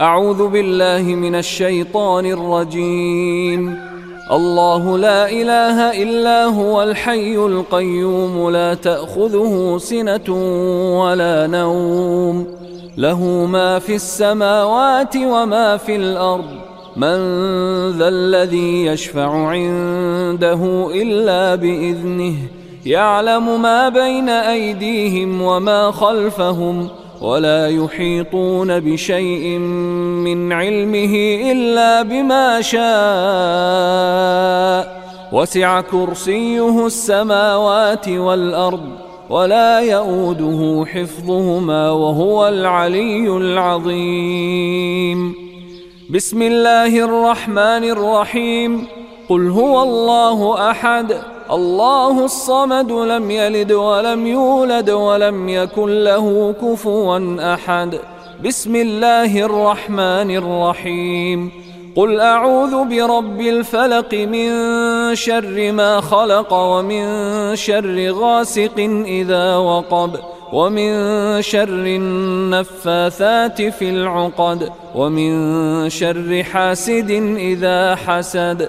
أعوذ بالله من الشيطان الرجيم. الله لا إله إلا هو الحي القيوم لا تأخذه سنة ولا نوم. له ما في السماوات وما في الأرض. من ذا الذي يشفع عنده إلا بإذنه. يعلم ما بين أيديهم وما خلفهم. ولا يحيطون بشيء من علمه إلا بما شاء. وسع كرسيه السماوات والأرض ولا يؤوده حفظهما وهو العلي العظيم. بسم الله الرحمن الرحيم. قل هو الله أحد. الله الصمد لم يلد ولم يولد ولم يكن له كفوا أحد. بسم الله الرحمن الرحيم. قل أعوذ برب الفلق من شر ما خلق ومن شر غاسق إذا وقب ومن شر النفاثات في العقد ومن شر حاسد إذا حسد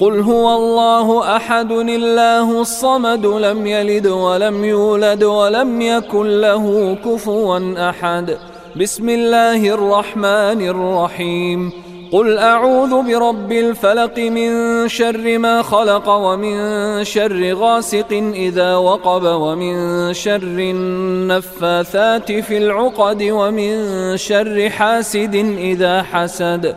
قل هو الله احد الله الصمد لم يلد ولم يولد ولم يكن له كفوا احد. بسم الله الرحمن الرحيم. قل اعوذ برب الفلق من شر ما خلق ومن شر غاسق اذا وقب ومن شر النفاثات في العقد ومن شر حاسد اذا حسد.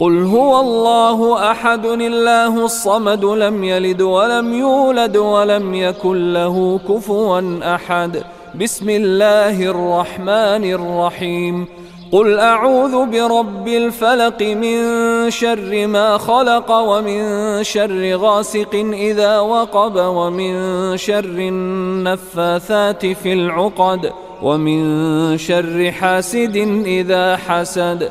قل هو الله احد الله الصمد لم يلد ولم يولد ولم يكن له كفوا احد بسم الله الرحمن الرحيم قل اعوذ برب الفلق من شر ما خلق ومن شر غاسق اذا وقب ومن شر النفاثات في العقد ومن شر حاسد اذا حسد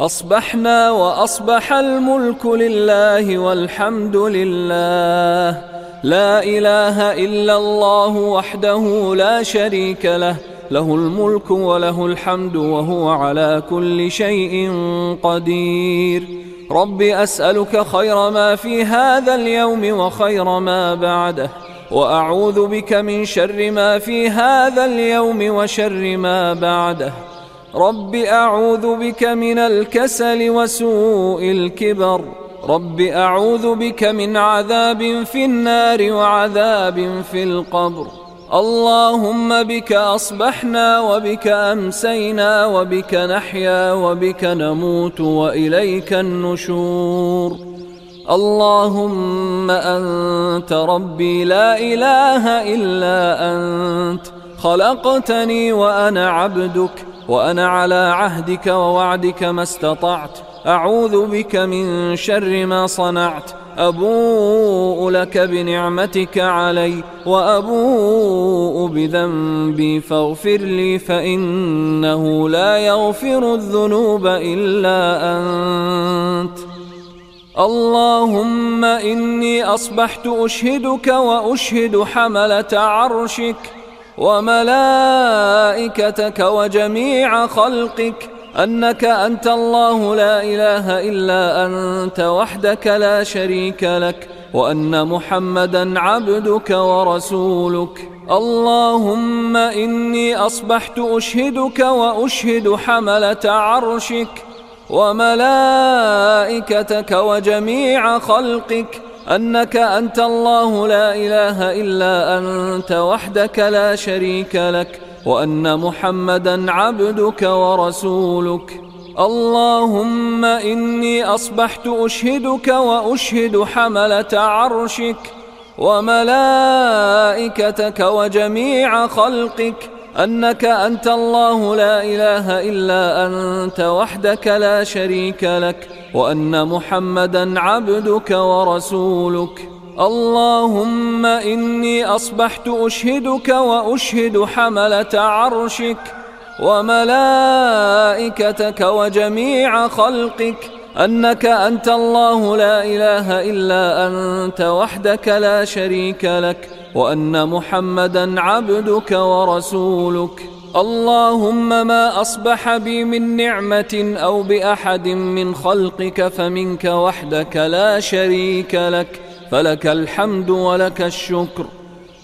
أصبحنا وأصبح الملك لله والحمد لله. لا إله إلا الله وحده لا شريك له. له الملك وله الحمد وهو على كل شيء قدير. رب أسألك خير ما في هذا اليوم وخير ما بعده. وأعوذ بك من شر ما في هذا اليوم وشر ما بعده. رب أعوذ بك من الكسل وسوء الكبر رب أعوذ بك من عذاب في النار وعذاب في القبر اللهم بك أصبحنا وبك أمسينا وبك نحيا وبك نموت وإليك النشور اللهم أنت ربي لا إله إلا أنت خلقتني وأنا عبدك وأنا على عهدك ووعدك ما استطعت. أعوذ بك من شر ما صنعت. أبوء لك بنعمتك علي وأبوء بذنبي فاغفر لي فإنه لا يغفر الذنوب إلا أنت. اللهم إني أصبحت أشهدك وأشهد حملة عرشك. وملائكتك وجميع خلقك أنك أنت الله لا إله إلا أنت وحدك لا شريك لك وأن محمدا عبدك ورسولك اللهم إني أصبحت أشهدك وأشهد حملة عرشك وملائكتك وجميع خلقك أنك أنت الله لا إله إلا أنت وحدك لا شريك لك وأن محمدا عبدك ورسولك. اللهم إني أصبحت أشهدك وأشهد حملة عرشك وملائكتك وجميع خلقك. أنك أنت الله لا إله إلا أنت وحدك لا شريك لك. وأن محمدا عبدك ورسولك. اللهم إني أصبحت أشهدك وأشهد حملة عرشك وملائكتك وجميع خلقك. أنك أنت الله لا إله إلا أنت وحدك لا شريك لك. وأن محمدا عبدك ورسولك. اللهم ما أصبح بي من نعمة أو بأحد من خلقك فمنك وحدك لا شريك لك فلك الحمد ولك الشكر.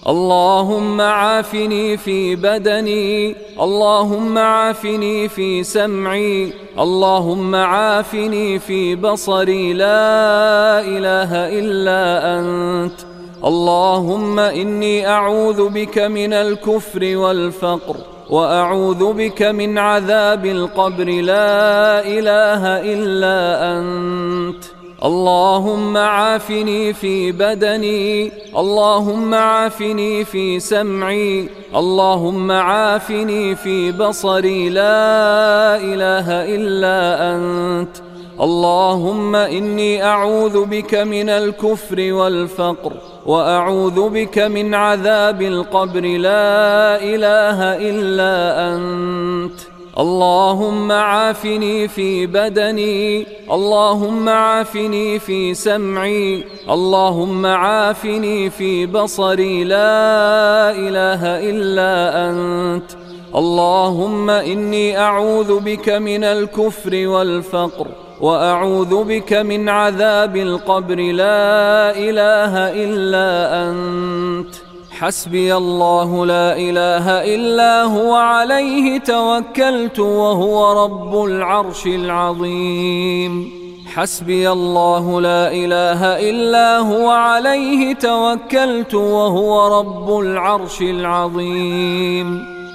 اللهم عافني في بدني اللهم عافني في سمعي اللهم عافني في بصري. لا إله إلا أنت. اللهم إني أعوذ بك من الكفر والفقر. وأعوذ بك من عذاب القبر لا إله إلا أنت. اللهم عافني في بدني اللهم عافني في سمعي اللهم عافني في بصري لا إله إلا أنت. اللهم إني أعوذ بك من الكفر والفقر. وأعوذ بك من عذاب القبر لا إله إلا أنت. اللهم عافني في بدني اللهم عافني في سمعي اللهم عافني في بصري لا إله إلا أنت. اللهم إني أعوذ بك من الكفر والفقر. وأعوذ بك من عذاب القبر. لا إله إلا أنت. حسبي الله لا إله إلا هو. عليه توكلت وهو رب العرش العظيم. حسبي الله لا إله إلا هو. عليه توكلت وهو رب العرش العظيم.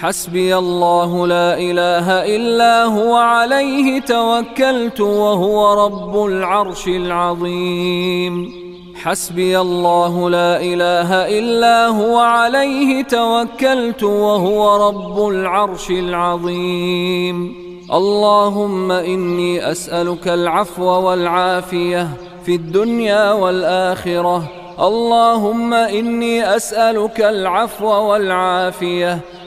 حسبي الله لا إله إلا هو عليه توكلت وهو رب العرش العظيم. حسبي الله لا إله إلا هو عليه توكلت وهو رب العرش العظيم. اللهم إني أسألك العفو والعافية في الدنيا والآخرة. اللهم إني أسألك العفو والعافية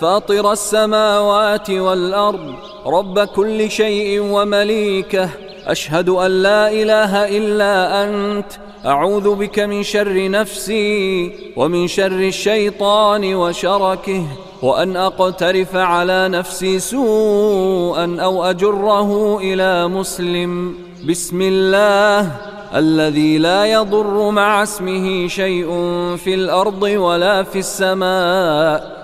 فاطر السماوات والأرض رب كل شيء ومليكه. أشهد أن لا إله إلا أنت. أعوذ بك من شر نفسي ومن شر الشيطان وشركه وأن أقترف على نفسي سوءا أو أجره إلى مسلم. بسم الله. الذي لا يضر مع اسمه شيء في الأرض ولا في السماء.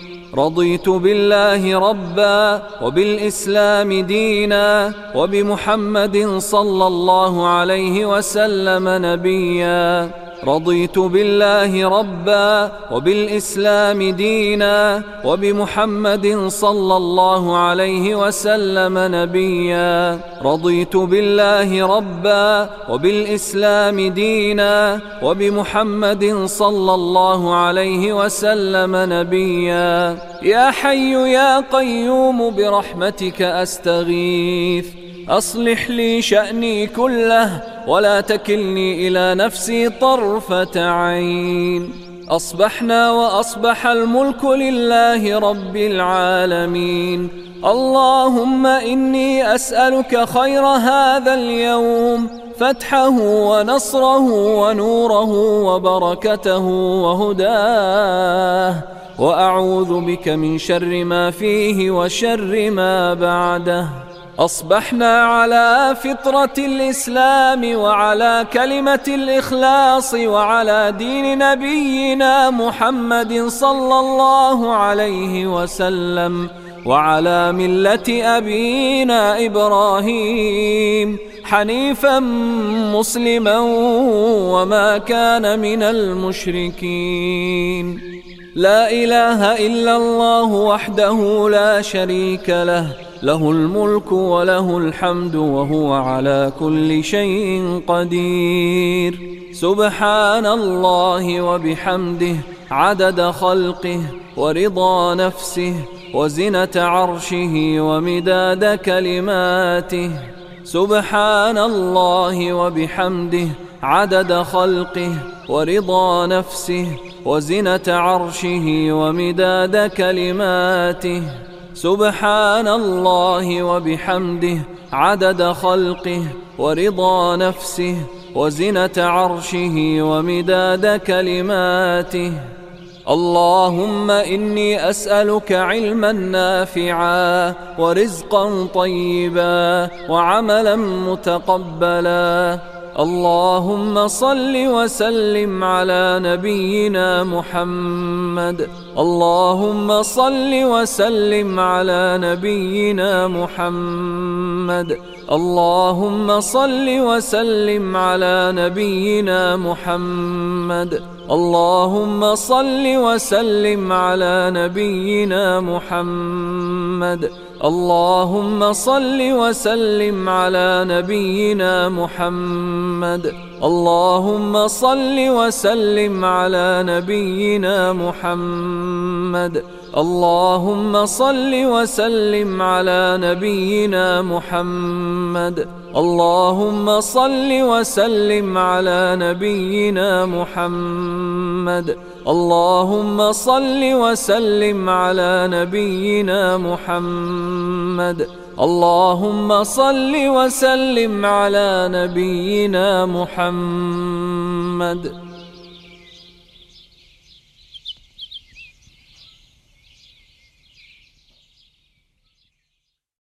رضيت بالله ربا وبالإسلام دينا وبمحمد صلى الله عليه وسلم نبيا. رضيت بالله ربا وبالإسلام دينا وبمحمد صلى الله عليه وسلم نبيا. رضيت بالله ربا وبالإسلام دينا وبمحمد صلى الله عليه وسلم نبيا. يا حي يا قيوم برحمتك أستغيث أصلح لي شأني كله ولا تكلني إلى نفسي طرفة عين. أصبحنا وأصبح الملك لله رب العالمين. اللهم إني أسألك خير هذا اليوم فتحه ونصره ونوره وبركته وهداه. وأعوذ بك من شر ما فيه وشر ما بعده. أصبحنا على فطرة الإسلام وعلى كلمة الإخلاص وعلى دين نبينا محمد صلى الله عليه وسلم وعلى ملة أبينا إبراهيم حنيفا مسلما وما كان من المشركين. لا إله إلا الله وحده لا شريك له له الملك وله الحمد وهو على كل شيء قدير. سبحان الله وبحمده عدد خلقه ورضا نفسه وزنة عرشه ومداد كلماته. سبحان الله وبحمده عدد خلقه ورضا نفسه وزنة عرشه ومداد كلماته. سبحان الله وبحمده عدد خلقه ورضا نفسه وزنة عرشه ومداد كلماته. اللهم إني أسألك علما نافعا ورزقا طيبا وعملا متقبلا اللهم صل وسلم على نبينا محمد. اللهم صل وسلم على نبينا محمد. اللهم صل وسلم على نبينا محمد. اللهم صل وسلم على نبينا محمد. اللهم صل وسلم على نبينا محمد. اللهم صل وسلم على نبينا محمد. اللهم صل وسلم على نبينا محمد. اللهم صل وسلم على نبينا محمد. اللهم صل وسلم على نبينا محمد. اللهم صل وسلم على نبينا محمد.